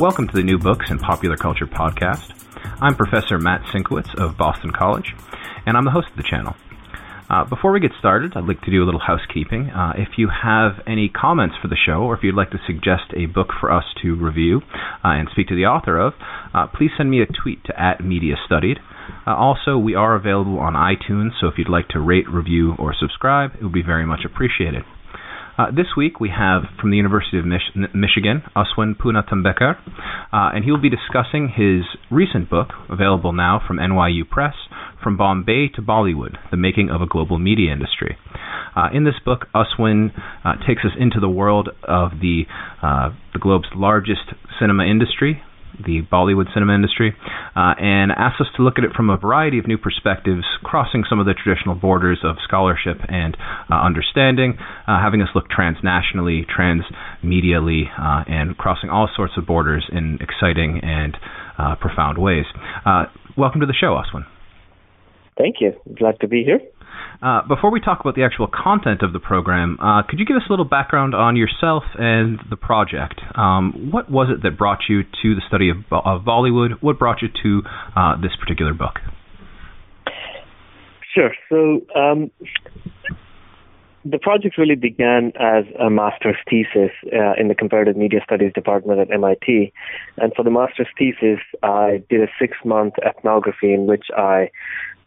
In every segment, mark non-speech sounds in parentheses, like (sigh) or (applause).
Welcome to the New Books and Popular Culture podcast. I'm Professor Matt Sienkiewicz of Boston College, and I'm the host of the channel. Uh, before we get started, I'd like to do a little housekeeping. Uh, if you have any comments for the show, or if you'd like to suggest a book for us to review uh, and speak to the author of, uh, please send me a tweet to at Media. Uh, also, we are available on iTunes, so if you'd like to rate, review, or subscribe, it would be very much appreciated. Uh, this week we have from the University of Mich- Michigan, Aswin Punathambekar, uh, and he will be discussing his recent book, available now from NYU Press, From Bombay to Bollywood, The Making of a Global Media Industry. Uh, in this book, Aswin uh, takes us into the world of the, uh, the globe's largest cinema industry, the Bollywood cinema industry, uh, and asks us to look at it from a variety of new perspectives, crossing some of the traditional borders of scholarship and uh, understanding, uh, having us look transnationally, transmedially, uh, and crossing all sorts of borders in exciting and uh, profound ways. Uh, welcome to the show, Aswin. Thank you. Glad to be here. Uh, before we talk about the actual content of the program, uh, could you give us a little background on yourself and the project? Um, what was it that brought you to the study of, of Bollywood? What brought you to uh, this particular book? Sure. So, um, the project really began as a master's thesis uh, in the comparative media studies department at MIT. And for the master's thesis, I did a six month ethnography in which I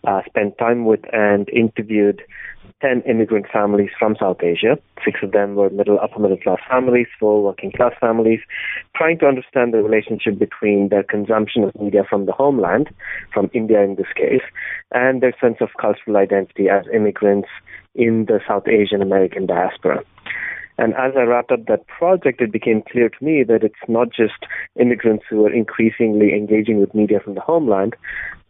uh, spent time with and interviewed 10 immigrant families from South Asia. Six of them were middle, upper middle class families, four working class families, trying to understand the relationship between their consumption of media from the homeland, from India in this case, and their sense of cultural identity as immigrants in the South Asian American diaspora. And as I wrapped up that project, it became clear to me that it's not just immigrants who are increasingly engaging with media from the homeland,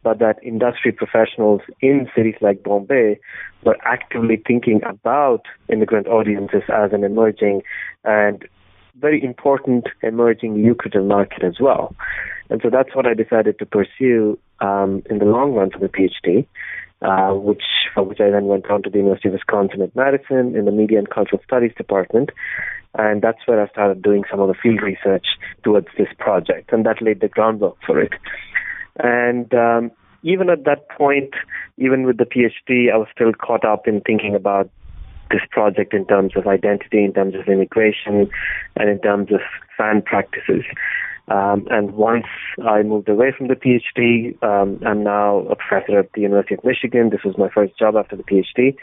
but that industry professionals in cities like Bombay were actively thinking about immigrant audiences as an emerging and very important emerging lucrative market as well. And so that's what I decided to pursue um, in the long run for the PhD, uh, which for which I then went on to the University of Wisconsin at Madison in the Media and Cultural Studies department. And that's where I started doing some of the field research towards this project, and that laid the groundwork for it. And um, even at that point, even with the PhD, I was still caught up in thinking about this project in terms of identity, in terms of immigration, and in terms of fan practices. Um, and once I moved away from the PhD, um, I'm now a professor at the University of Michigan. This was my first job after the PhD.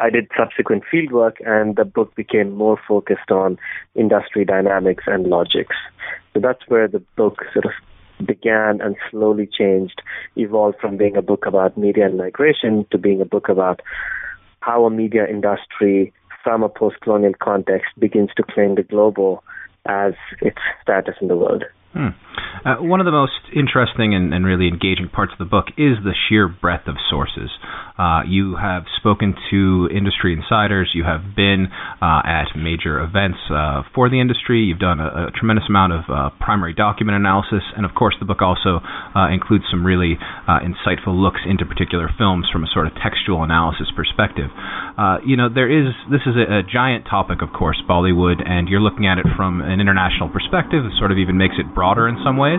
I did subsequent fieldwork, and the book became more focused on industry dynamics and logics. So that's where the book sort of began and slowly changed, evolved from being a book about media and migration to being a book about how a media industry from a post-colonial context begins to claim the global as its status in the world. Hmm. Uh, one of the most interesting and, and, really engaging parts of the book is the sheer breadth of sources. Uh, you have spoken to industry insiders, you have been uh, at major events uh, for the industry, you've done a, a tremendous amount of uh, primary document analysis, and of course, the book also uh, includes some really insightful looks into particular films from a sort of textual analysis perspective. you know, there is this is a, a giant topic, of course, Bollywood, and you're looking at it from an international perspective. It sort of even makes it broader in some ways.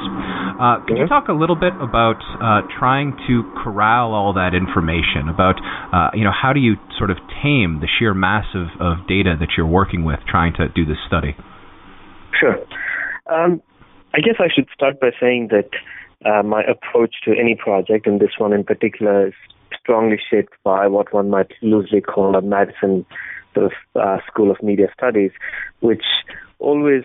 Uh, could you talk a little bit about uh, trying to corral all that information? About uh, you know how do you sort of tame the sheer mass of, of data that you're working with trying to do this study? Sure. Um, I guess I should start by saying that uh, my approach to any project, and this one in particular, is strongly shaped by what one might loosely call a Madison sort of uh, School of Media Studies, which always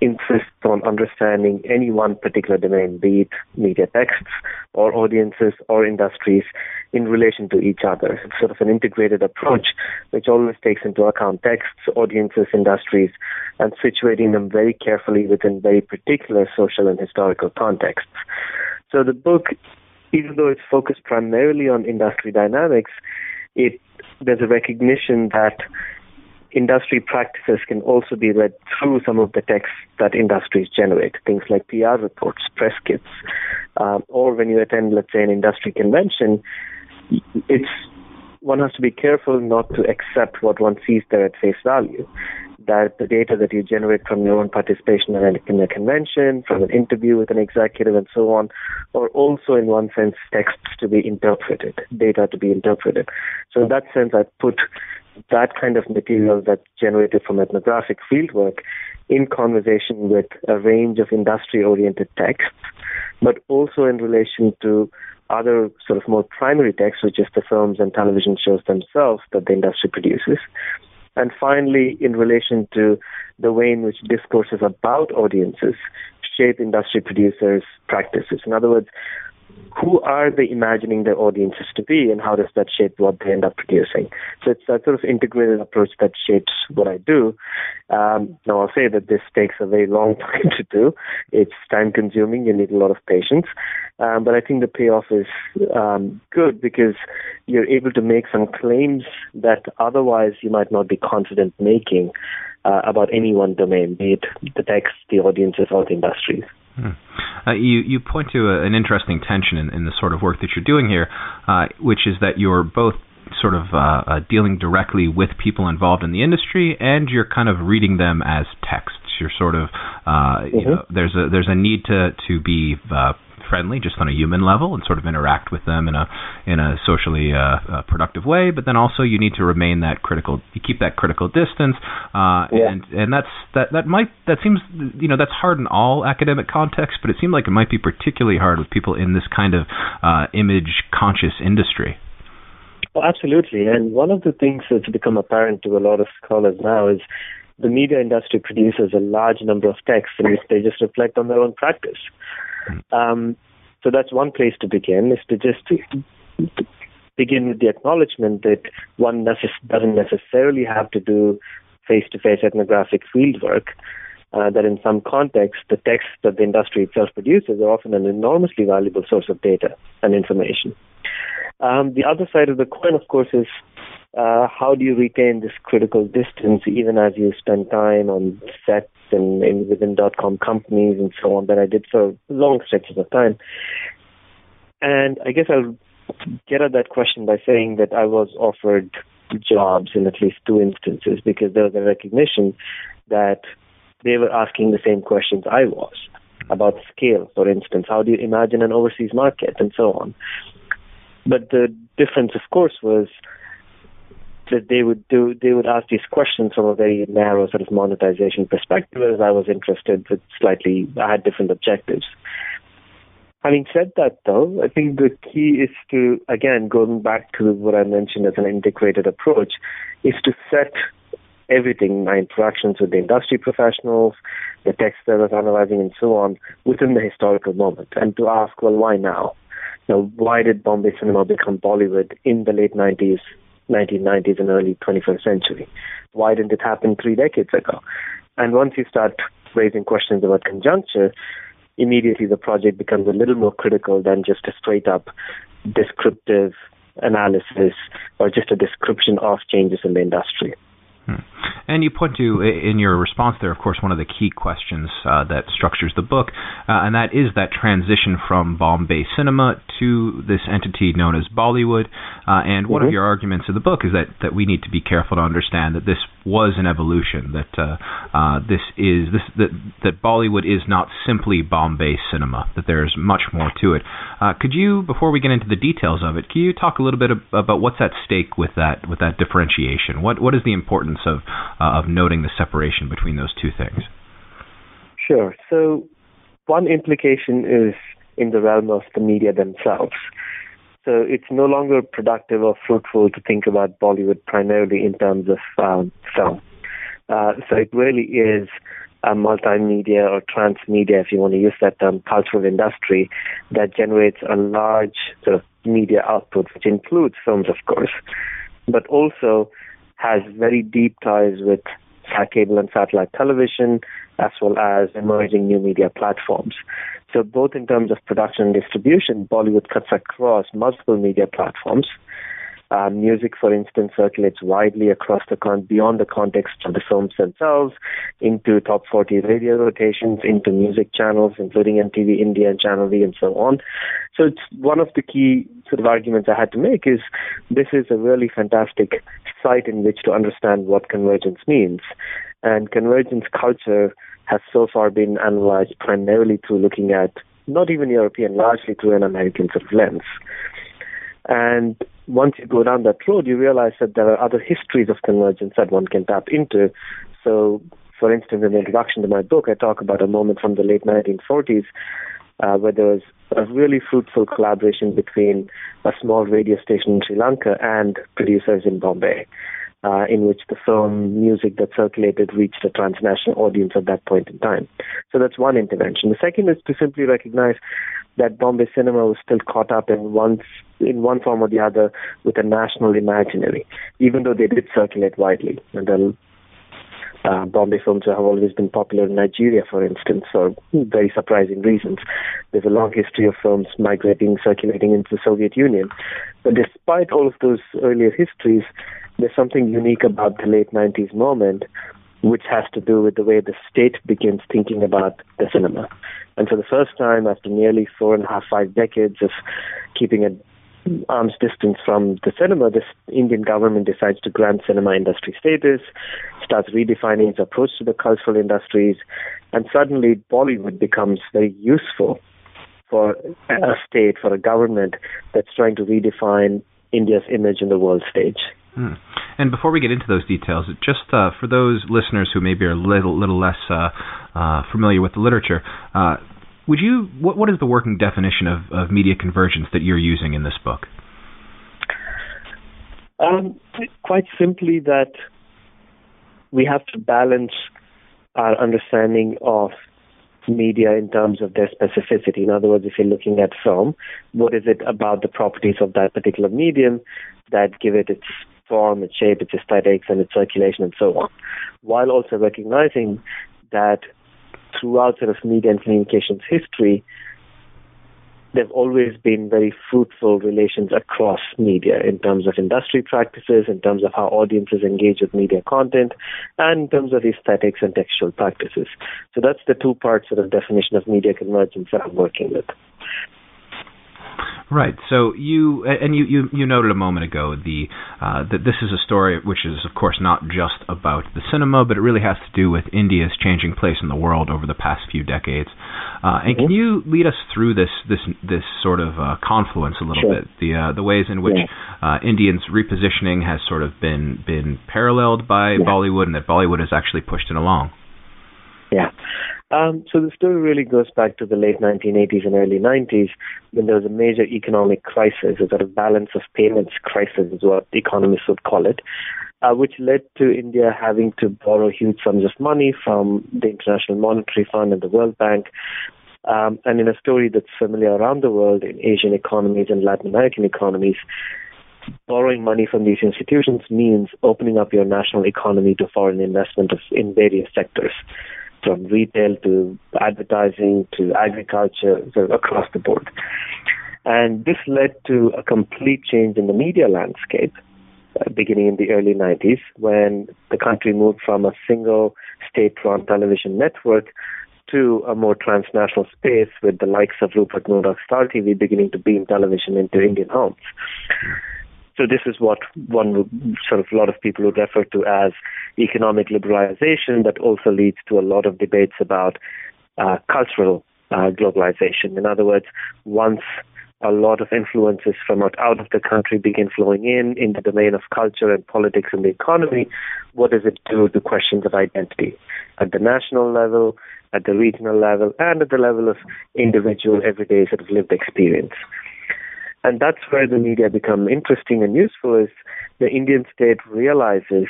insists on understanding any one particular domain, be it media texts or audiences or industries, in relation to each other. It's sort of an integrated approach which always takes into account texts, audiences, industries, and situating them very carefully within very particular social and historical contexts. So the book, even though it's focused primarily on industry dynamics, it there's a recognition that industry practices can also be read through some of the texts that industries generate, things like PR reports, press kits, um, or when you attend, let's say, an industry convention, it's one has to be careful not to accept what one sees there at face value. That the data that you generate from your own participation in a convention, from an interview with an executive, and so on, are also, in one sense, texts to be interpreted, data to be interpreted. So, in that sense, I put that kind of material that's generated from ethnographic fieldwork in conversation with a range of industry oriented texts, but also in relation to other sort of more primary texts, which is the films and television shows themselves that the industry produces. And finally, in relation to the way in which discourses about audiences shape industry producers' practices. In other words, who are they imagining their audiences to be and how does that shape what they end up producing? So it's that sort of integrated approach that shapes what I do. Um, now I'll say that this takes a very long (laughs) time to do. It's time consuming. You need a lot of patience. Um, but I think the payoff is um, good because you're able to make some claims that otherwise you might not be confident making uh, about any one domain, be it the text, the audiences, or the industries. Hmm. Uh, you you point to a, an interesting tension in, in, the sort of work that you're doing here, uh, which is that you're both sort of uh, uh dealing directly with people involved in the industry, and you're kind of reading them as texts. You're sort of mm-hmm. you know, there's a there's a need to to be uh, friendly, just on a human level, and sort of interact with them in a in a socially uh, uh, productive way. But then also you need to remain that critical, you keep that critical distance, uh, yeah. and and that's that that might that seems you know that's hard in all academic contexts, but it seemed like it might be particularly hard with people in this kind of uh, image conscious industry. Well, absolutely, and one of the things that's become apparent to a lot of scholars now is the media industry produces a large number of texts in which they just reflect on their own practice. Um, so that's one place to begin, is to just begin with the acknowledgement that one necess- doesn't necessarily have to do face-to-face ethnographic fieldwork. Uh, that in some contexts, the texts that the industry itself produces are often an enormously valuable source of data and information. Um, the other side of the coin, of course, is uh, how do you retain this critical distance even as you spend time on sets and, and within dot com companies and so on that I did for long stretches of time? And I guess I'll get at that question by saying that I was offered jobs in at least two instances because there was a recognition that they were asking the same questions I was about scale, for instance. How do you imagine an overseas market and so on? But the difference, of course, was that they would do they would ask these questions from a very narrow sort of monetization perspective as I was interested with slightly I had different objectives. Having said that though, I think the key is to again going back to what I mentioned as an integrated approach, is to set everything, my interactions with the industry professionals, the text that I was analyzing and so on, within the historical moment and to ask, well, why now? Now, why did Bombay cinema become Bollywood in the late 90s, 1990s and early 21st century. Why didn't it happen three decades ago? And once you start raising questions about conjuncture, immediately the project becomes a little more critical than just a straight up descriptive analysis or just a description of changes in the industry. And you point to, in your response there, of course, one of the key questions uh, that structures the book, uh, and that is that transition from Bombay cinema to this entity known as Bollywood. Uh, and one mm-hmm. of your arguments in the book is that, that we need to be careful to understand that this was an evolution, that uh, uh, this is this that, that Bollywood is not simply Bombay cinema, that there's much more to it. Uh, could you, before we get into the details of it, can you talk a little bit about what's at stake with that with that differentiation? What what is the importance of uh, of noting the separation between those two things? Sure. So one implication is in the realm of the media themselves. So it's no longer productive or fruitful to think about Bollywood primarily in terms of um, film. Uh, so it really is a multimedia or transmedia, if you want to use that term, cultural industry that generates a large sort of media output, which includes films, of course, but also has very deep ties with cable and satellite television, as well as emerging new media platforms. So both in terms of production and distribution, Bollywood cuts across multiple media platforms. Uh, music, for instance, circulates widely across the con- beyond the context of the films themselves, into top 40 radio rotations, into music channels, including MTV India and Channel V, and so on. So it's one of the key sort of arguments I had to make is this is a really fantastic site in which to understand what convergence means, and convergence culture has so far been analyzed primarily through looking at not even European, largely through an American sort of lens. And once you go down that road, you realize that there are other histories of convergence that one can tap into. So, for instance, in the introduction to my book, I talk about a moment from the late 1940s uh, where there was a really fruitful collaboration between a small radio station in Sri Lanka and producers in Bombay uh, in which the film music that circulated reached a transnational audience at that point in time. So that's one intervention. The second is to simply recognize that Bombay cinema was still caught up in one in one form or the other with a national imaginary, even though they did circulate widely. And then uh, Bombay films have always been popular in Nigeria, for instance, for very surprising reasons. There's a long history of films migrating, circulating into the Soviet Union. But despite all of those earlier histories, there's something unique about the late 90s moment, which has to do with the way the state begins thinking about the cinema. And for the first time, after nearly four and a half, five decades of keeping an arm's distance from the cinema, the Indian government decides to grant cinema industry status, starts redefining its approach to the cultural industries, and suddenly Bollywood becomes very useful for a state, for a government that's trying to redefine India's image in the world stage. Hmm. And before we get into those details, just uh, for those listeners who maybe are a little, little less uh, uh, familiar with the literature, uh, would you what, what is the working definition of, of media convergence that you're using in this book? Um, quite simply, that we have to balance our understanding of media in terms of their specificity. In other words, if you're looking at film, what is it about the properties of that particular medium that give it its form, its shape, its aesthetics, and its circulation, and so on, while also recognizing that throughout sort of media and communications history, there've always been very fruitful relations across media in terms of industry practices, in terms of how audiences engage with media content, and in terms of aesthetics and textual practices. So that's the two parts of the definition of media convergence that I'm working with. Right. So you and you you, you noted a moment ago the uh, that this is a story which is of course not just about the cinema, but it really has to do with India's changing place in the world over the past few decades. Uh, and can you lead us through this this this sort of uh, confluence a little sure. bit? The uh, the ways in which yeah. Uh, Indians repositioning has sort of been been paralleled by yeah. Bollywood, and that Bollywood has actually pushed it along. Yeah. Um, so the story really goes back to the late 1980s and early 90s when there was a major economic crisis, a sort of balance of payments crisis is what economists would call it, uh, which led to India having to borrow huge sums of money from the International Monetary Fund and the World Bank. Um, and in a story that's familiar around the world in Asian economies and Latin American economies, borrowing money from these institutions means opening up your national economy to foreign investment of, in various sectors from retail to advertising to agriculture, across the board. And this led to a complete change in the media landscape uh, beginning in the early 90s when the country moved from a single state run television network to a more transnational space with the likes of Rupert Murdoch's Star TV beginning to beam television into Indian homes. So this is what one would, sort of a lot of people would refer to as economic liberalization, that also leads to a lot of debates about uh, cultural uh, globalization. In other words, once a lot of influences from out of the country begin flowing in in the domain of culture and politics and the economy, what does it do to questions of identity at the national level, at the regional level, and at the level of individual everyday sort of lived experience? And that's where the media become interesting and useful is the Indian state realizes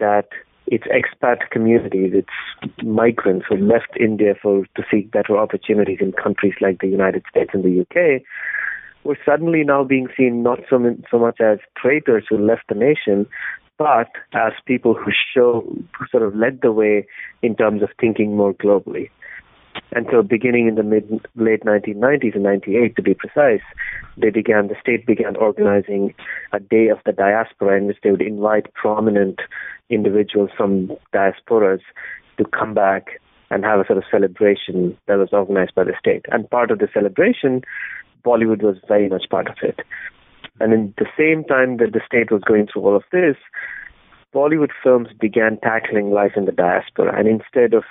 that its expat communities, its migrants who left India for to seek better opportunities in countries like the United States and the UK, were suddenly now being seen not so, so much as traitors who left the nation, but as people who show who sort of led the way in terms of thinking more globally. And so, beginning in the mid late 1990s, in '98 to be precise, they began the state began organizing a day of the diaspora in which they would invite prominent individuals from diasporas to come back and have a sort of celebration that was organized by the state. And part of the celebration, Bollywood was very much part of it. And in the same time that the state was going through all of this, Bollywood films began tackling life in the diaspora. And instead of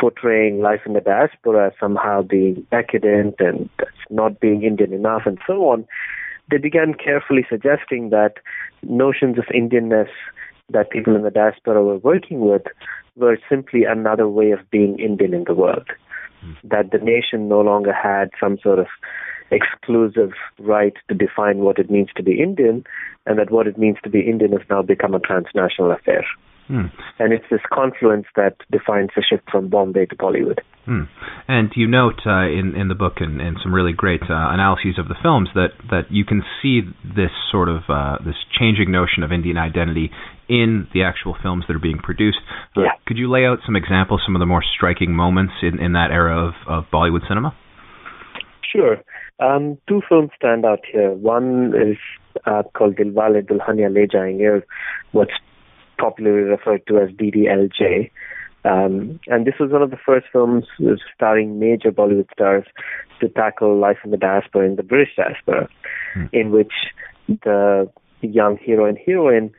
portraying life in the diaspora as somehow being decadent and not being Indian enough and so on, they began carefully suggesting that notions of Indianness that people in the diaspora were working with were simply another way of being Indian in the world. Mm. That the nation no longer had some sort of exclusive right to define what it means to be Indian, and that what it means to be Indian has now become a transnational affair. Hmm. And it's this confluence that defines the shift from Bombay to Bollywood. Hmm. And you note uh, in in the book and, and some really great uh, analyses of the films that that you can see this sort of uh, this changing notion of Indian identity in the actual films that are being produced. Uh, yeah. Could you lay out some examples, some of the more striking moments in, in that era of, of Bollywood cinema? Sure. Um, two films stand out here. One is uh, called Dilwale Dulhania Le Jayenge, what's popularly referred to as DDLJ. Um, and this was one of the first films starring major Bollywood stars to tackle life in the diaspora, in the British diaspora, mm. in which the young hero and heroine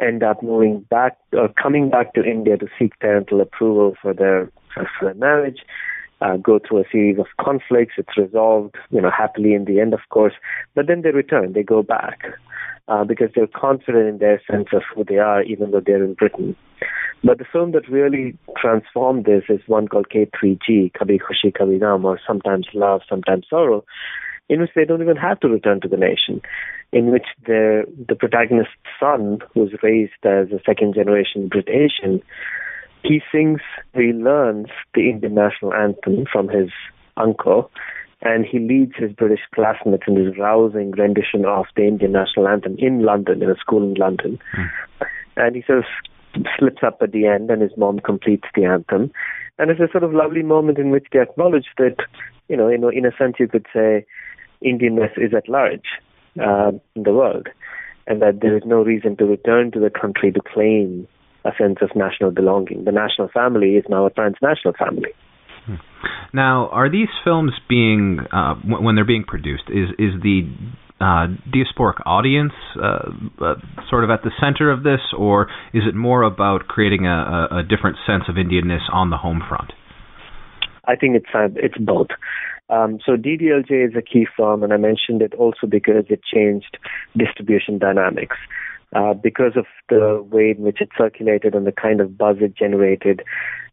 end up moving back or coming back to India to seek parental approval for their for their marriage uh, go through a series of conflicts. It's resolved, you know, happily in the end, of course. But then they return, they go back uh, because they're confident in their sense of who they are, even though they're in Britain. But the film that really transformed this is one called K3G, Kabhi Khushi Kabhi Gham, or sometimes Love, sometimes Sorrow, in which they don't even have to return to the nation, in which the the protagonist's son, who's raised as a second generation British Asian, he sings, he learns the Indian national anthem from his uncle, and he leads his British classmates in this rousing rendition of the Indian national anthem in London, in a school in London. Mm. And he sort of slips up at the end, and his mom completes the anthem. And it's a sort of lovely moment in which they acknowledge that, you know, in, in a sense, you could say Indianness is at large uh, in the world, and that there is no reason to return to the country to claim a sense of national belonging. The national family is now a transnational family. Now, are these films being uh, when they're being produced? Is is the uh, diasporic audience uh, uh, sort of at the center of this, or is it more about creating a, a, different sense of Indianness on the home front? I think it's uh, it's both. Um, so DDLJ is a key film, and I mentioned it also because it changed distribution dynamics uh, because of the way in which it circulated and the kind of buzz it generated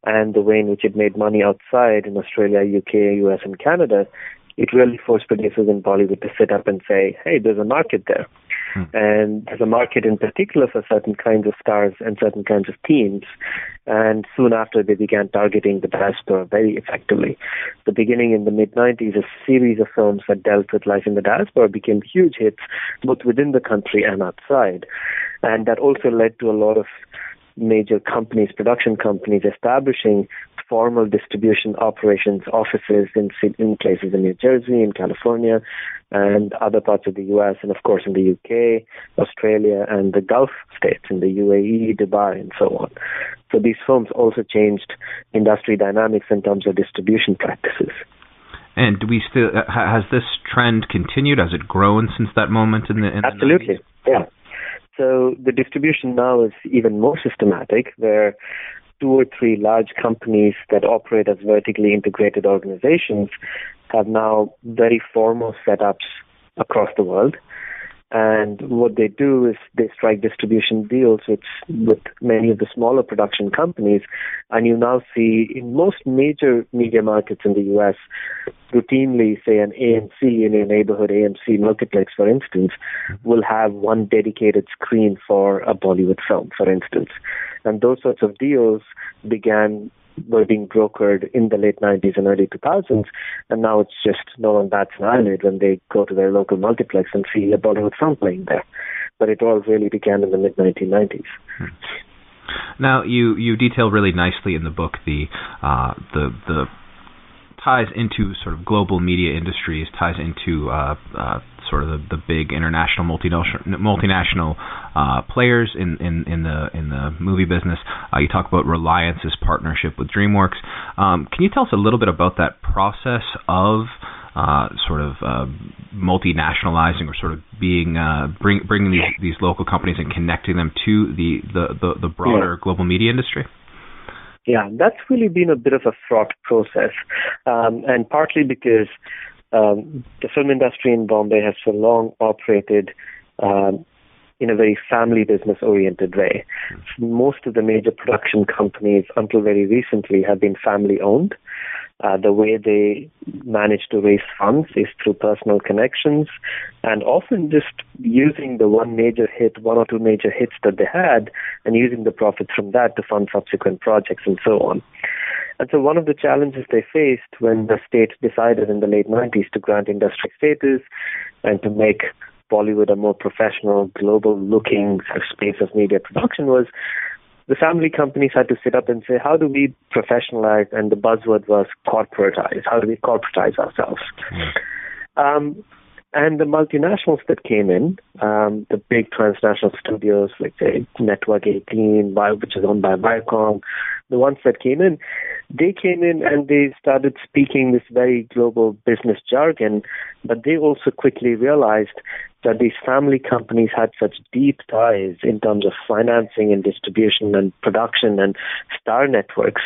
and the way in which it made money outside in Australia, UK, US, and Canada, it really forced producers in Bollywood to sit up and say, hey, there's a market there. Hmm. And there's a market in particular for certain kinds of stars and certain kinds of themes. And soon after, they began targeting the diaspora very effectively. The beginning in the mid 90s, a series of films that dealt with life in the diaspora became huge hits, both within the country and outside. And that also led to a lot of major companies, production companies, establishing formal distribution operations offices in, in places in New Jersey, in California, and other parts of the U.S., and of course in the UK, Australia, and the Gulf states, in the UAE, Dubai, and so on. So these firms also changed industry dynamics in terms of distribution practices. And do we still has this trend continued? Has it grown since that moment in the in absolutely? The yeah. So the distribution now is even more systematic, where two or three large companies that operate as vertically integrated organizations have now very formal setups across the world. And what they do is they strike distribution deals with with many of the smaller production companies, and you now see in most major media markets in the U.S. routinely, say an AMC in your neighborhood AMC multiplex, for instance, will have one dedicated screen for a Bollywood film, for instance, and those sorts of deals began were being brokered in the late 90s and early 2000s, and now it's just no one bats an eyelid when they go to their local multiplex and see a Bollywood film playing there. But it all really began in the mid 1990s. Hmm. Now, you you detail really nicely in the book the uh, the the ties into sort of global media industries, ties into uh, uh, sort of the, the big international multinational multinational uh, players in, in, in the in the movie business. Uh, you talk about Reliance's partnership with DreamWorks. Um, can you tell us a little bit about that process of uh, sort of uh, multinationalizing or sort of being uh, bring, bringing these these local companies and connecting them to the the the, the broader yeah. global media industry? Yeah, that's really been a bit of a fraught process, um, and partly because um, the film industry in Bombay has for long operated um, in a very family business oriented way. Most of the major production companies, until very recently, have been family owned. Uh, the way they manage to raise funds is through personal connections and often just using the one major hit, one or two major hits that they had, and using the profits from that to fund subsequent projects and so on. And so one of the challenges they faced when the state decided in the late 90s to grant industry status and to make Bollywood a more professional, global looking space of media production was the family companies had to sit up and say, how do we professionalize? And the buzzword was corporatize. How do we corporatize ourselves? Mm. Um, and the multinationals that came in, um, the big transnational studios like say Network 18, which is owned by Viacom, the ones that came in, they came in and they started speaking this very global business jargon, but they also quickly realized that these family companies had such deep ties in terms of financing and distribution and production and star networks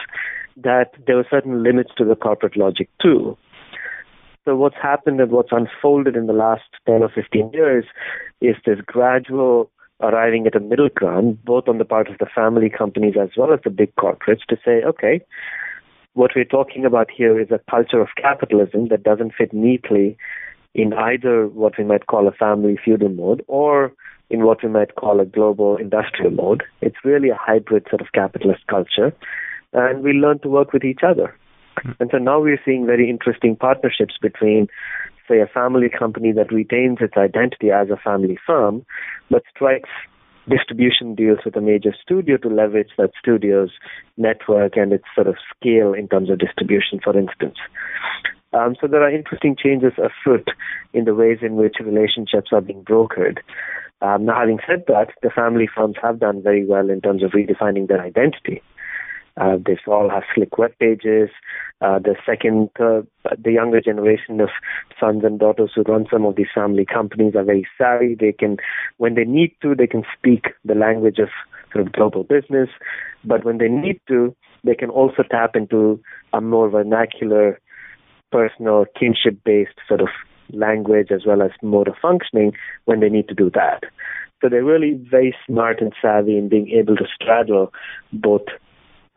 that there were certain limits to the corporate logic too. So what's happened and what's unfolded in the last 10 or 15 years is this gradual arriving at a middle ground, both on the part of the family companies as well as the big corporates, to say, okay, what we're talking about here is a culture of capitalism that doesn't fit neatly in either what we might call a family feudal mode or in what we might call a global industrial mode. It's really a hybrid sort of capitalist culture, and we learn to work with each other. Hmm. And so now we're seeing very interesting partnerships between say, a family company that retains its identity as a family firm, but strikes distribution deals with a major studio to leverage that studio's network and its sort of scale in terms of distribution, for instance. Um, so there are interesting changes afoot in the ways in which relationships are being brokered. Um, now, having said that, the family firms have done very well in terms of redefining their identity. Uh, they all have slick web pages. Uh, the second, uh, the younger generation of sons and daughters who run some of these family companies are very savvy. They can, when they need to, they can speak the language of sort of global business. But when they need to, they can also tap into a more vernacular, personal, kinship-based sort of language as well as mode of functioning when they need to do that. So they're really very smart and savvy in being able to straddle both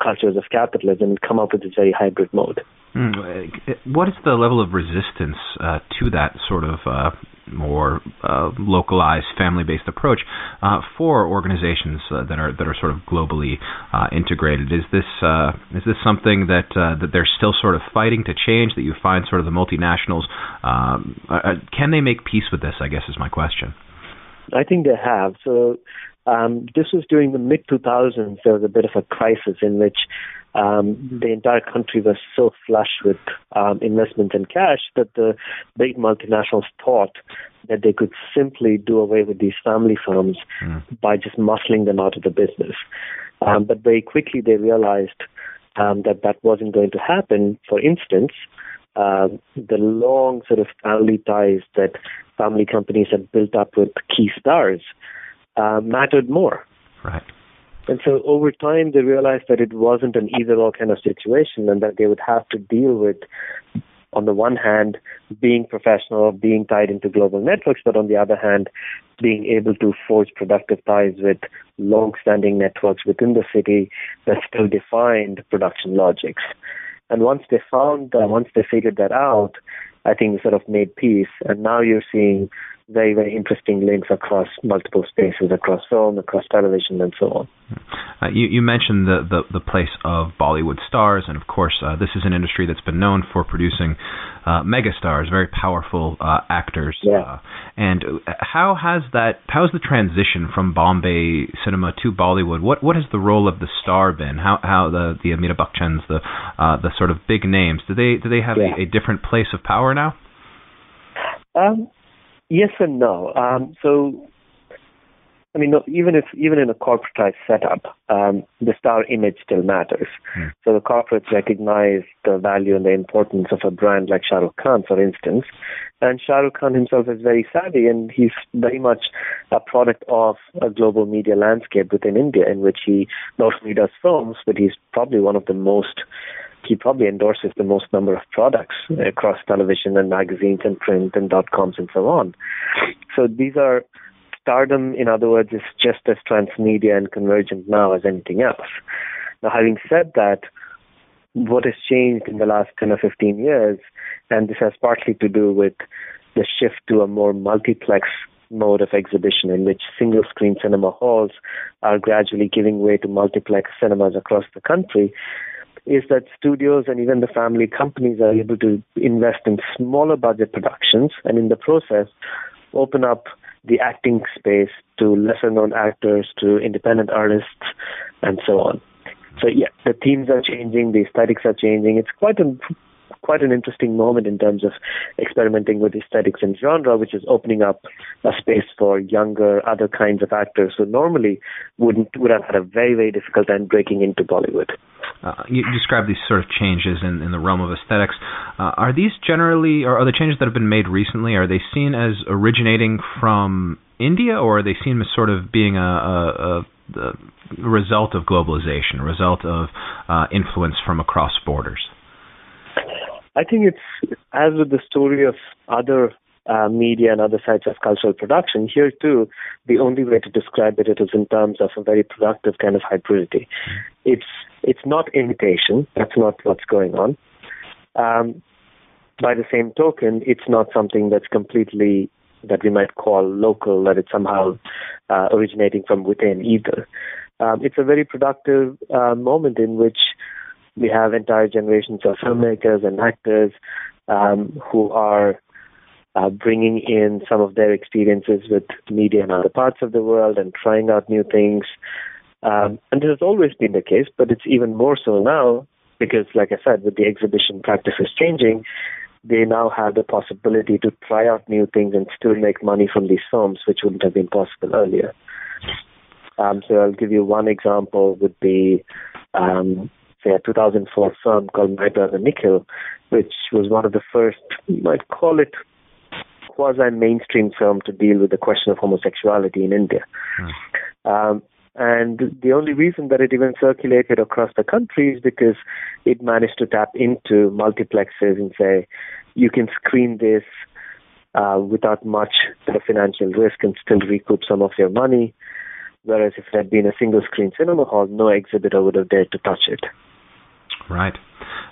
cultures of capitalism and come up with this very hybrid mode. Mm. What is the level of resistance uh, to that sort of uh, more uh, localized, family-based approach uh, for organizations uh, that are that are sort of globally uh, integrated? Is this is this something that that they're still sort of fighting to change? That you find sort of the multinationals um, can they make peace with this? I guess is my question. I think they have. So um, this was during the mid 2000s. There was a bit of a crisis in which um, the entire country was so flush with um, investment and cash that the big multinationals thought that they could simply do away with these family firms mm. by just muscling them out of the business. Um, but very quickly they realized um, that that wasn't going to happen. For instance, uh, the long sort of family ties that family companies had built up with key stars uh, mattered more. Right. And so over time, they realized that it wasn't an either or kind of situation and that they would have to deal with on the one hand, being professional, being tied into global networks, but on the other hand, being able to forge productive ties with long-standing networks within the city that still defined production logics. And once they found, uh, once they figured that out, I think sort of made peace. And now you're seeing very, very interesting links across multiple spaces, across film, across television, and so on. Uh, you, you, mentioned the, the, the, place of Bollywood stars, and of course, uh, this is an industry that's been known for producing uh, megastars, very powerful uh, actors. Yeah. Uh, and how has that? How has the transition from Bombay cinema to Bollywood? What what has the role of the star been? How how the the Amitabh Bachchans, the uh, the sort of big names, do they do they have yeah. a, a different place of power now? Um, Yes and no. Um, so, I mean, even if even in a corporatized setup, um, the star image still matters. Mm. So the corporates recognize the value and the importance of a brand like Shah Rukh Khan, for instance. And Shah Rukh Khan himself is very savvy, and he's very much a product of a global media landscape within India, in which he not only does films, but he's probably one of the most he probably endorses the most number of products across television and magazines and print and dot coms and so on. So these are stardom, in other words, is just as transmedia and convergent now as anything else. Now, having said that, what has changed in the last 10 or 15 years, and this has partly to do with the shift to a more multiplex mode of exhibition in which single screen cinema halls are gradually giving way to multiplex cinemas across the country is that studios and even the family companies are able to invest in smaller budget productions and in the process open up the acting space to lesser known actors, to independent artists, and so on. So yeah, the themes are changing, the aesthetics are changing. It's quite a quite an interesting moment in terms of experimenting with aesthetics and genre, which is opening up a space for younger, other kinds of actors who normally wouldn't would have had a very, very difficult time breaking into Bollywood. Uh, you describe these sort of changes in, in the realm of aesthetics. Uh, are these generally, or are the changes that have been made recently, are they seen as originating from India, or are they seen as sort of being a, a, a, result of globalization, a result of uh, influence from across borders? I think it's as with the story of other uh, media and other sides of cultural production. Here too, the only way to describe it is in terms of a very productive kind of hybridity. It's it's not imitation. That's not what's going on. Um, by the same token, it's not something that's completely that we might call local, that it's somehow uh, originating from within either. Um, it's a very productive uh, moment in which we have entire generations of filmmakers and actors um, who are uh, bringing in some of their experiences with media in other parts of the world and trying out new things. Um, and this has always been the case, but it's even more so now because, like I said, with the exhibition practices changing, they now have the possibility to try out new things and still make money from these films, which wouldn't have been possible earlier. Um, so I'll give you one example would be um, say a 2004 film called My Brother Nikhil, which was one of the first, you might call it quasi mainstream film to deal with the question of homosexuality in India. Hmm. Um, and the only reason that it even circulated across the country is because it managed to tap into multiplexes and say, you can screen this uh, without much financial risk and still recoup some of your money. Whereas if it had been a single screen cinema hall, no exhibitor would have dared to touch it. Right.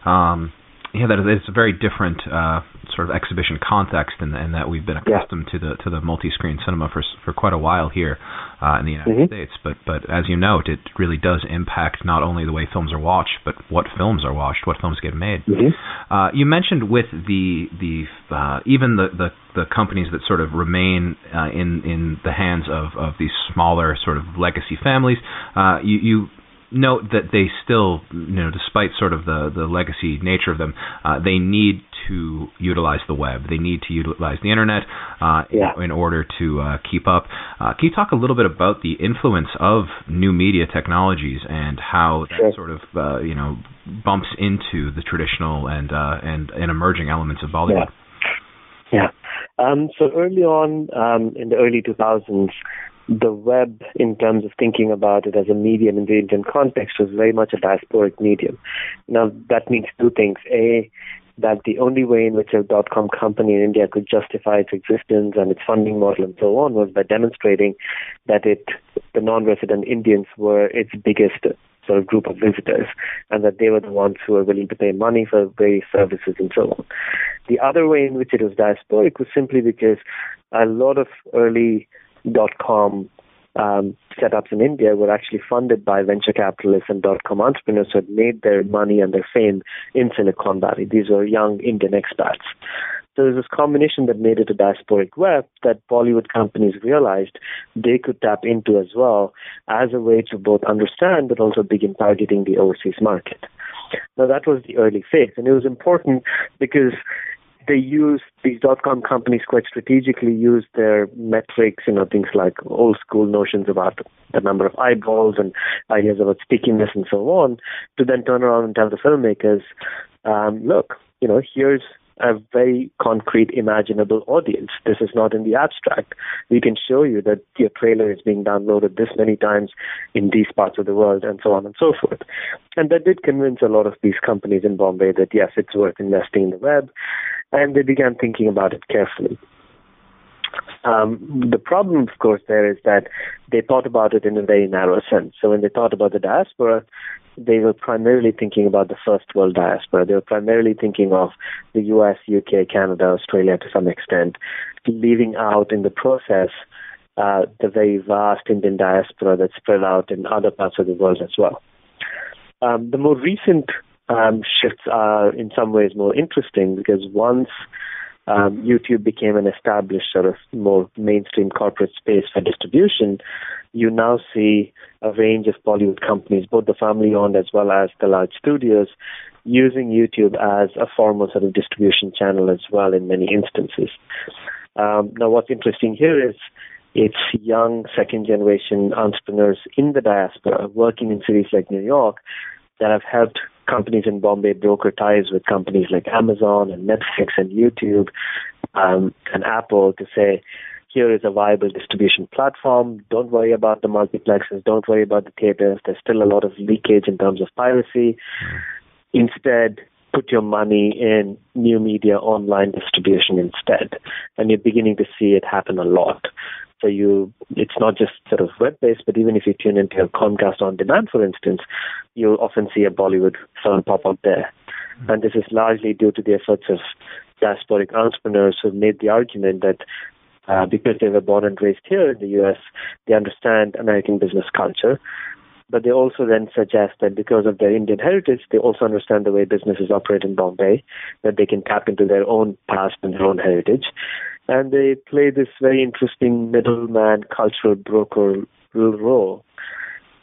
Um, yeah, that is, it's a very different uh, sort of exhibition context, in that we've been accustomed yeah. to the to the multi-screen cinema for for quite a while here uh, in the United mm-hmm. States. But but as you note, it really does impact not only the way films are watched, but what films are watched, what films get made. Mm-hmm. Uh, you mentioned with the the uh, even the, the the companies that sort of remain uh, in in the hands of of these smaller sort of legacy families. Uh, you you note that they still, you know, despite sort of the the legacy nature of them, uh, they need to utilize the web. They need to utilize the internet uh, yeah. in, in, order to uh, keep up. Uh, can you talk a little bit about the influence of new media technologies and how that sure. sort of uh, you know bumps into the traditional and uh, and, and emerging elements of Bollywood? Yeah. yeah. Um, so early on um, in the early 2000s, the web, in terms of thinking about it as a medium in the Indian context, was very much a diasporic medium. Now, that means two things. A, that the only way in which a dot com company in India could justify its existence and its funding model and so on was by demonstrating that it the non-resident Indians were its biggest sort of group of visitors and that they were the ones who were willing to pay money for various services and so on. The other way in which it was diasporic was simply because a lot of early dot com um, setups in India were actually funded by venture capitalists and dot com entrepreneurs who had made their money and their fame in Silicon Valley. These were young Indian expats. So there's this combination that made it a diasporic web that Bollywood companies realized they could tap into as well as a way to both understand but also begin targeting the overseas market. Now that was the early phase, and it was important because they use these dot com companies quite strategically use their metrics, you know, things like old school notions about the number of eyeballs and ideas about stickiness and so on, to then turn around and tell the filmmakers, um, look, you know, here's a very concrete, imaginable audience. This is not in the abstract. We can show you that your trailer is being downloaded this many times in these parts of the world, and so on and so forth. And that did convince a lot of these companies in Bombay that yes, it's worth investing in the web, and they began thinking about it carefully. Um, the problem, of course, there is that they thought about it in a very narrow sense. So when they thought about the diaspora, they were primarily thinking about the first world diaspora. They were primarily thinking of the US, UK, Canada, Australia to some extent, leaving out in the process uh, the very vast Indian diaspora that's spread out in other parts of the world as well. Um, the more recent um, shifts are in some ways more interesting because once um, YouTube became an established sort of more mainstream corporate space for distribution, you now see a range of Bollywood companies, both the family owned as well as the large studios, using YouTube as a formal sort of distribution channel as well in many instances. Um, now, what's interesting here is it's young second generation entrepreneurs in the diaspora working in cities like New York that have helped companies in Bombay broker ties with companies like Amazon and Netflix and YouTube um, and Apple to say, here is a viable distribution platform. Don't worry about the multiplexes. Don't worry about the theaters. There's still a lot of leakage in terms of piracy. Mm. Instead, put your money in new media online distribution instead. And you're beginning to see it happen a lot. So you, it's not just sort of web-based, but even if you tune into your Comcast on demand, for instance, you'll often see a Bollywood film pop up there. Mm-hmm. And this is largely due to the efforts of diasporic entrepreneurs who've made the argument that uh, because they were born and raised here in the U.S., they understand American business culture. But they also then suggest that because of their Indian heritage, they also understand the way businesses operate in Bombay, that they can tap into their own past and their own heritage and they play this very interesting middleman cultural broker role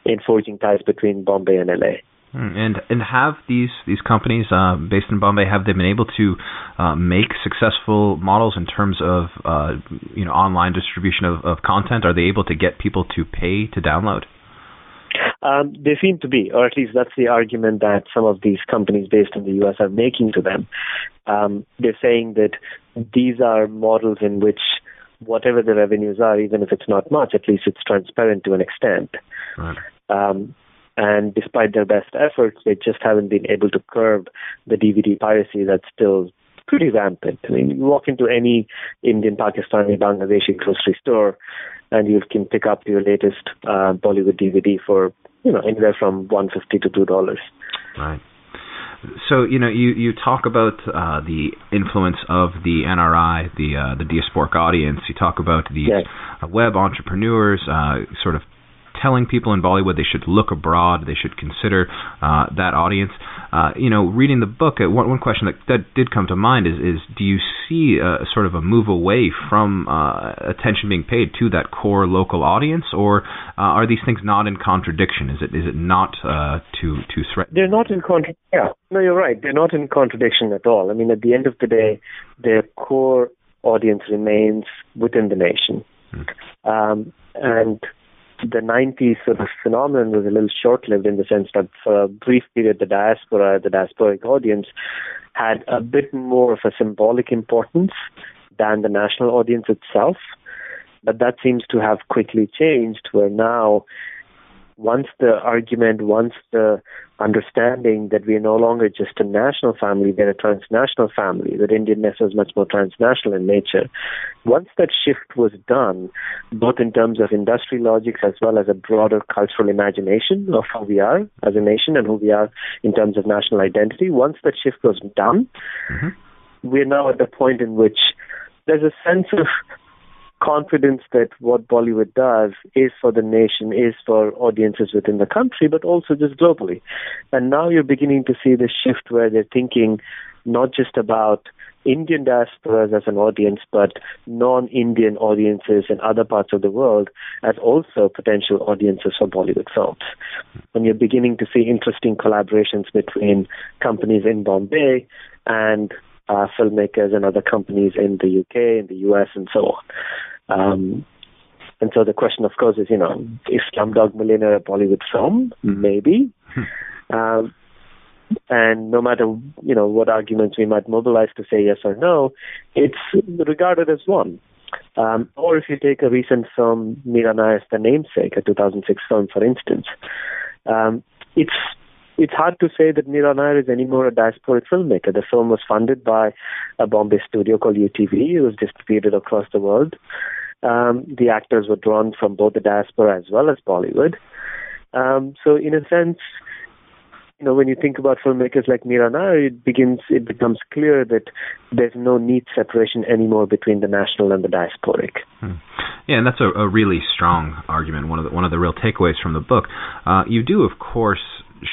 in forging ties between Bombay and LA. Hmm, and and have these these companies uh, based in Bombay have they been able to uh, make successful models in terms of uh, you know online distribution of, of content? Are they able to get people to pay to download? Um, they seem to be, or at least that's the argument that some of these companies based in the U.S. are making to them. Um, they're saying that these are models in which whatever the revenues are, even if it's not much, at least it's transparent to an extent. Right. Um, and despite their best efforts, they just haven't been able to curb the DVD piracy that's still pretty rampant. I mean, you walk into any Indian, Pakistani, Bangladeshi grocery store, and you can pick up your latest uh, Bollywood DVD for you know anywhere from one fifty to two dollars. Right. So you know you you talk about uh, the influence of the NRI, the uh, the diasporic audience. You talk about these yes. uh, web entrepreneurs, uh, sort of telling people in Bollywood they should look abroad, they should consider uh, that audience. Uh, you know, reading the book, uh, one, one question that, that did come to mind is, is do you see a, sort of a move away from uh, attention being paid to that core local audience, or uh, are these things not in contradiction? Is it is it not uh, to to threaten? They're not in contradiction. Yeah, no, you're right. They're not in contradiction at all. I mean, at the end of the day, their core audience remains within the nation. Hmm. Um, and the 90s sort of phenomenon was a little short-lived in the sense that for a brief period the diaspora, the diasporic audience, had a bit more of a symbolic importance than the national audience itself. But that seems to have quickly changed, where now once the argument, once the understanding that we are no longer just a national family, we're a transnational family, that Indianness is much more transnational in nature. Once that shift was done, both in terms of industry logics as well as a broader cultural imagination of who we are as a nation and who we are in terms of national identity, once that shift was done, mm-hmm. we're now at the point in which there's a sense of confidence that what Bollywood does is for the nation, is for audiences within the country, but also just globally. And now you're beginning to see the shift where they're thinking not just about Indian diasporas as an audience, but non-Indian audiences in other parts of the world as also potential audiences for Bollywood films. And you're beginning to see interesting collaborations between companies in Bombay and uh, filmmakers and other companies in the UK, in the US, and so on. Um, and so the question, of course, is, you know, is Slumdog Millionaire a Bollywood film? Maybe. (laughs) um, and no matter, you know, what arguments we might mobilize to say yes or no, it's regarded as one. Um, or if you take a recent film, Mira Nair's The Namesake, a 2006 film, for instance, um, it's it's hard to say that Mira Nair is any more a diasporic filmmaker. The film was funded by a Bombay studio called UTV. It was distributed across the world. Um, the actors were drawn from both the diaspora as well as Bollywood. Um, so, in a sense, you know, when you think about filmmakers like Mira Nair, it begins, it becomes clear that there's no neat separation anymore between the national and the diasporic. Hmm. Yeah, and that's a, a, really strong argument. One of the one of the real takeaways from the book. Uh, you do, of course,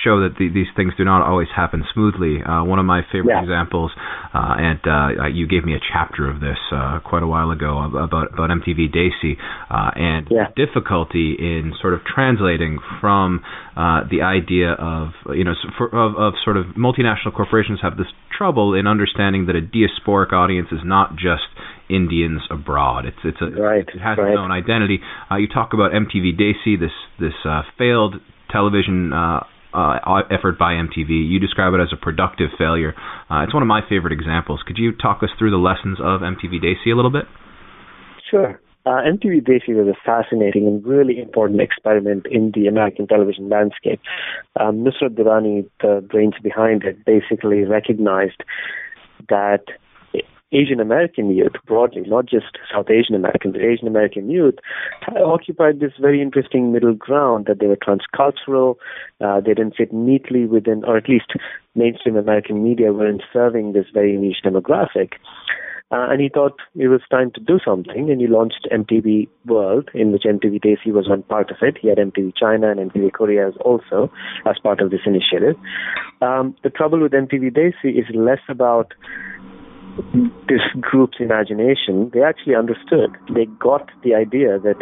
show that the, these things do not always happen smoothly. Uh, one of my favorite yeah. examples, uh, and uh, you gave me a chapter of this uh, quite a while ago about about MTV Desi uh, and yeah. difficulty in sort of translating from uh, the idea of you know for, of, of sort of multinational corporations have this trouble in understanding that a diasporic audience is not just Indians abroad. It's it's a right, it has right. its own identity. Uh, you talk about MTV Desi, this this uh, failed television uh, uh, effort by MTV. You describe it as a productive failure. Uh, it's one of my favorite examples. Could you talk us through the lessons of MTV Desi a little bit? Sure. Uh, MTV Desi was a fascinating and really important experiment in the American television landscape. Um, Nusrat Durrani, the brains behind it, basically recognized that Asian American youth broadly, not just South Asian Americans, but Asian American youth occupied this very interesting middle ground that they were transcultural, uh, they didn't fit neatly within, or at least mainstream American media weren't serving this very niche demographic. Uh, and he thought it was time to do something, and he launched MTV World, in which MTV Desi was one part of it. He had MTV China and MTV Korea as also as part of this initiative. Um, the trouble with MTV Desi is less about this group's imagination, they actually understood. They got the idea that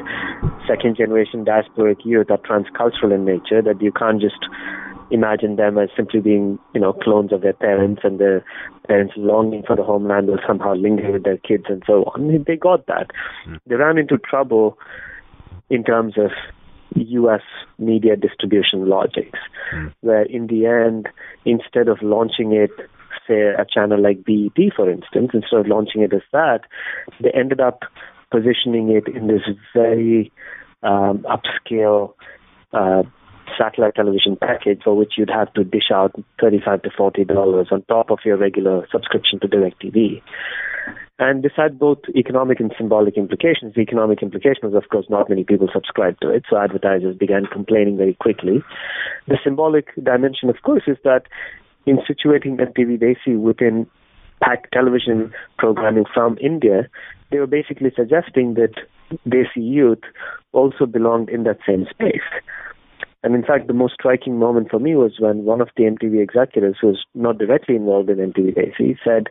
second generation diasporic youth are transcultural in nature, that you can't just imagine them as simply being, you know, clones of their parents and their parents longing for the homeland will somehow linger with their kids and so on. They got that. They ran into trouble in terms of US media distribution logics, mm. where in the end, instead of launching it say, a channel like BET, for instance, instead of launching it as that, they ended up positioning it in this very um, upscale uh, satellite television package for which you'd have to dish out 35 to 40 dollars on top of your regular subscription to DirecTV. And this had both economic and symbolic implications. The economic implication was, of course, not many people subscribed to it, so advertisers began complaining very quickly. The symbolic dimension, of course, is that in situating MTV Desi within packed television programming from India, they were basically suggesting that Desi youth also belonged in that same space. And in fact, the most striking moment for me was when one of the MTV executives, who was not directly involved in MTV Desi, said,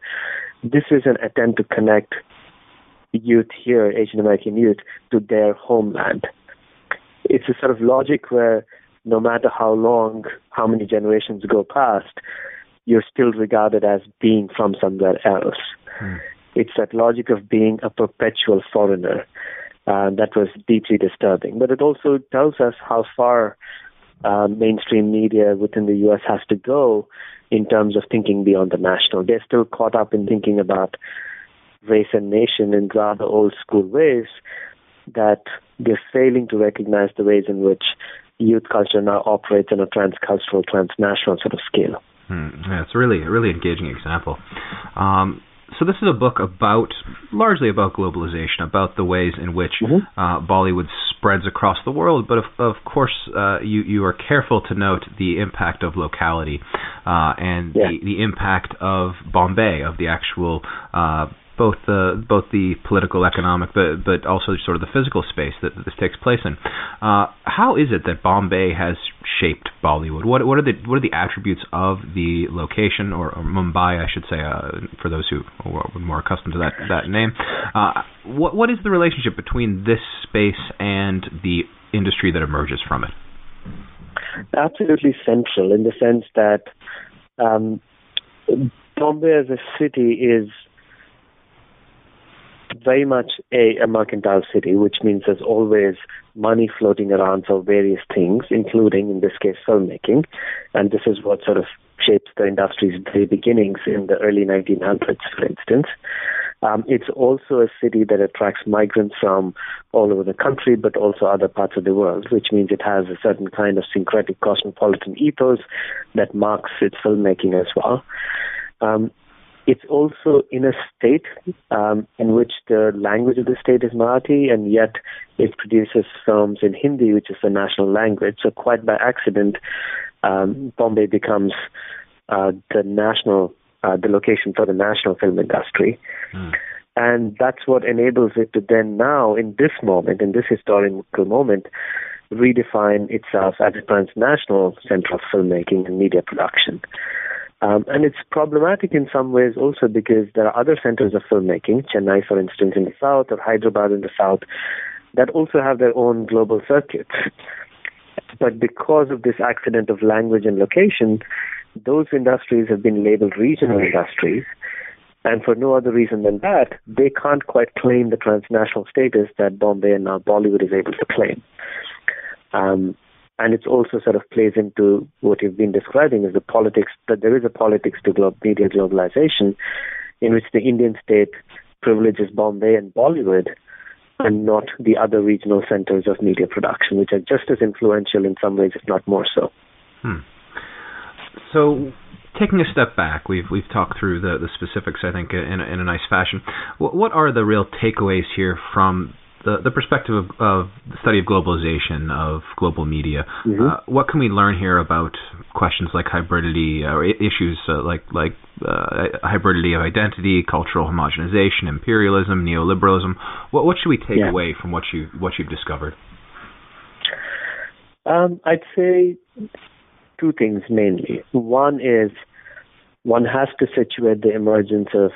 This is an attempt to connect youth here, Asian American youth, to their homeland. It's a sort of logic where no matter how long, how many generations go past, you're still regarded as being from somewhere else. Hmm. It's that logic of being a perpetual foreigner uh, that was deeply disturbing. But it also tells us how far uh, mainstream media within the U.S. has to go in terms of thinking beyond the national. They're still caught up in thinking about race and nation in rather old school ways that they're failing to recognize the ways in which youth culture now operates on a transcultural, transnational sort of scale. Hmm. Yeah, it's a really, a really engaging example. Um, so this is a book about largely about globalization, about the ways in which mm-hmm. uh, Bollywood spreads across the world. But of, of course, uh, you you are careful to note the impact of locality uh, and yeah. the, the impact of Bombay, of the actual uh, both the both the political, economic, but but also sort of the physical space that, that this takes place in. Uh, how is it that Bombay has shaped Bollywood? What what are the what are the attributes of the location or, or Mumbai, I should say, uh, for those who are more accustomed to that that name? Uh, what what is the relationship between this space and the industry that emerges from it? Absolutely central in the sense that um, Bombay as a city is very much a, a mercantile city, which means there's always money floating around for various things, including, in this case, filmmaking. And this is what sort of shapes the industry's very beginnings in the early 1900s, for instance. Um, it's also a city that attracts migrants from all over the country, but also other parts of the world, which means it has a certain kind of syncretic cosmopolitan ethos that marks its filmmaking as well. Um, it's also in a state um, in which the language of the state is Marathi, and yet it produces films in Hindi, which is the national language. So, quite by accident, um, Bombay becomes uh, the national, uh, the location for the national film industry. Mm. And that's what enables it to then now, in this moment, in this historical moment, redefine itself as a transnational center of filmmaking and media production. Um, and it's problematic in some ways also because there are other centers of filmmaking, Chennai, for instance, in the south, or Hyderabad in the south, that also have their own global circuits. But because of this accident of language and location, those industries have been labeled regional industries. And for no other reason than that, they can't quite claim the transnational status that Bombay and now Bollywood is able to claim. Um, and it also sort of plays into what you've been describing as the politics that there is a politics to glo- media globalization in which the Indian state privileges Bombay and Bollywood and not the other regional centers of media production, which are just as influential in some ways, if not more so. Hmm. So, taking a step back, we've we've talked through the the specifics, I think, in a, in a nice fashion. What, what are the real takeaways here from the, the perspective of, of the study of globalization of global media. Mm-hmm. Uh, what can we learn here about questions like hybridity or issues uh, like like uh, hybridity of identity, cultural homogenization, imperialism, neoliberalism? What what should we take yeah. away from what you what you've discovered? Um, I'd say two things mainly. One is one has to situate the emergence of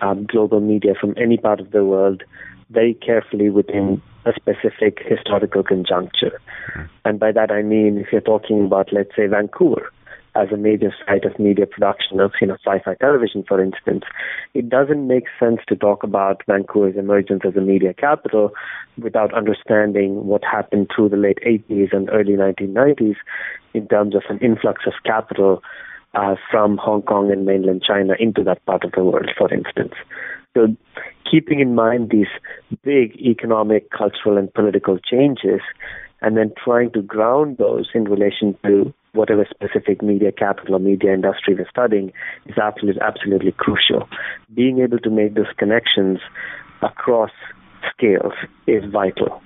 um, global media from any part of the world very carefully within a specific historical conjuncture. Mm. And by that I mean if you're talking about, let's say, Vancouver as a major site of media production of you know sci-fi television, for instance, it doesn't make sense to talk about Vancouver's emergence as a media capital without understanding what happened through the late 80s and early 1990s in terms of an influx of capital uh, from Hong Kong and mainland China into that part of the world, for instance. So, keeping in mind these big economic, cultural, and political changes, and then trying to ground those in relation to whatever specific media capital or media industry we're studying is absolutely, absolutely crucial. Being able to make those connections across scales is vital.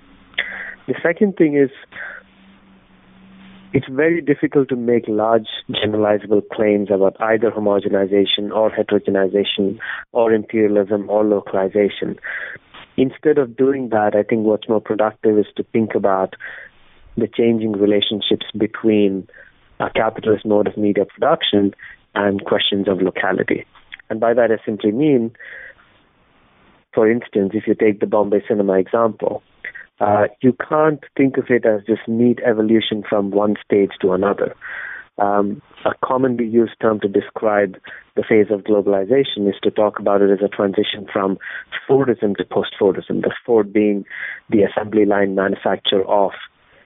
The second thing is it's very difficult to make large generalizable claims about either homogenization or heterogenization or imperialism or localization. Instead of doing that, I think what's more productive is to think about the changing relationships between a capitalist mode of media production and questions of locality. And by that, I simply mean, for instance, if you take the Bombay cinema example, uh, you can't think of it as just neat evolution from one stage to another. Um, a commonly used term to describe the phase of globalization is to talk about it as a transition from Fordism to post-Fordism, the Ford being the assembly line manufacture of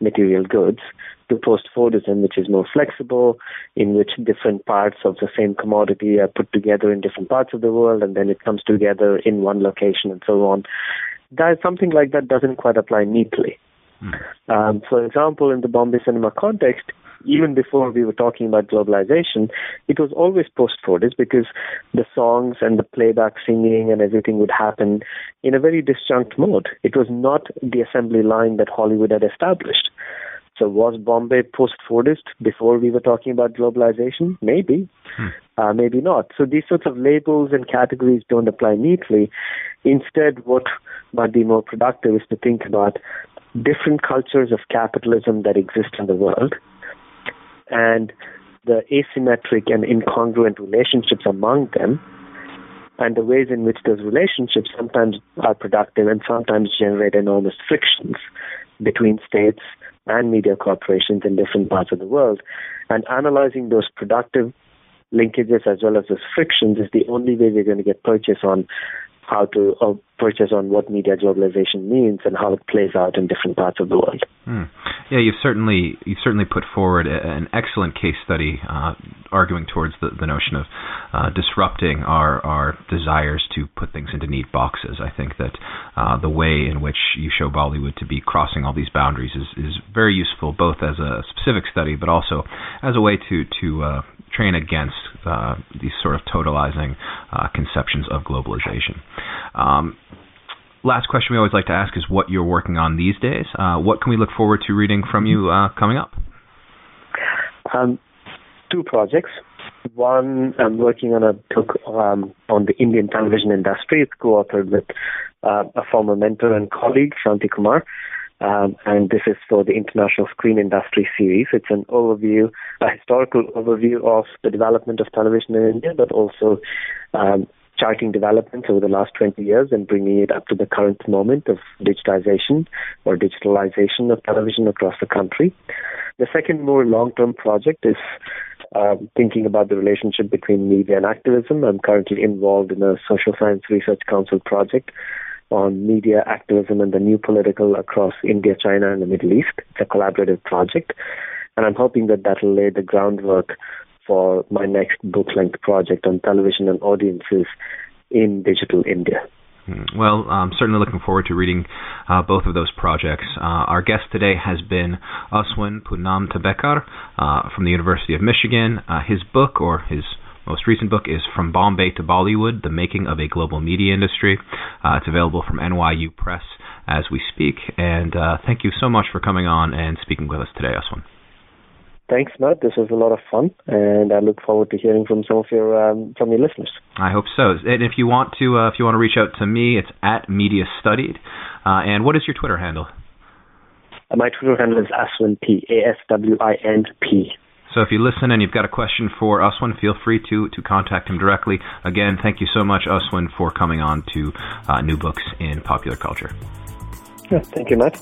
material goods, to post-Fordism, which is more flexible, in which different parts of the same commodity are put together in different parts of the world, and then it comes together in one location and so on that something like that doesn't quite apply neatly. Mm. Um, for example, in the Bombay cinema context, even before we were talking about globalization, it was always post Fordist because the songs and the playback singing and everything would happen in a very disjunct mode. It was not the assembly line that Hollywood had established. So was Bombay post Fordist before we were talking about globalization? Maybe, hmm. uh, maybe not. So these sorts of labels and categories don't apply neatly. Instead, what might be more productive is to think about different cultures of capitalism that exist in the world and the asymmetric and incongruent relationships among them and the ways in which those relationships sometimes are productive and sometimes generate enormous frictions between states and media corporations in different parts of the world. And analyzing those productive linkages as well as those frictions is the only way we're going to get purchase on how to purchase on what media globalization means and how it plays out in different parts of the world. Mm. Yeah, you've certainly you've certainly put forward an excellent case study, uh, arguing towards the, the notion of uh, disrupting our our desires to put things into neat boxes. I think that uh, the way in which you show Bollywood to be crossing all these boundaries is is very useful, both as a specific study, but also as a way to to uh, train against uh, these sort of totalizing uh, conceptions of globalization. Um, last question we always like to ask is what you're working on these days. Uh, what can we look forward to reading from you uh, coming up? Um, two projects. One, I'm working on a book um, on the Indian television industry. It's co-authored with uh, a former mentor and colleague, Shanti Kumar. Um, and this is for the International Screen Industry series. It's an overview, a historical overview of the development of television in India, but also um, charting developments over the last 20 years and bringing it up to the current moment of digitization or digitalization of television across the country. The second more long-term project is uh, thinking about the relationship between media and activism. I'm currently involved in a Social Science Research Council project on media activism and the new political across India, China, and the Middle East. It's a collaborative project, and I'm hoping that that will lay the groundwork for my next book length project on television and audiences in digital India. Hmm. Well, I'm certainly looking forward to reading uh, both of those projects. Uh, our guest today has been Aswin Punathambekar uh, from the University of Michigan. Uh, his book, or his most recent book is From Bombay to Bollywood The Making of a Global Media Industry. Uh, it's available from NYU Press as we speak. And uh, thank you so much for coming on and speaking with us today, Aswin. Thanks, Matt. This was a lot of fun, and I look forward to hearing from some of your um, from your listeners. I hope so. And if you want to, uh, if you want to reach out to me, it's at Media Studied. Uh, and what is your Twitter handle? Uh, my Twitter handle is Aswin P. A S W I N P. So if you listen and you've got a question for Aswin, feel free to to contact him directly. Again, thank you so much, Aswin, for coming on to uh, New Books in Popular Culture. Yeah, thank you, Matt.